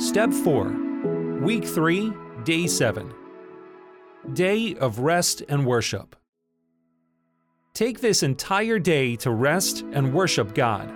Step 4, Week 3, Day 7. Day of Rest and Worship. Take this entire day to rest and worship God.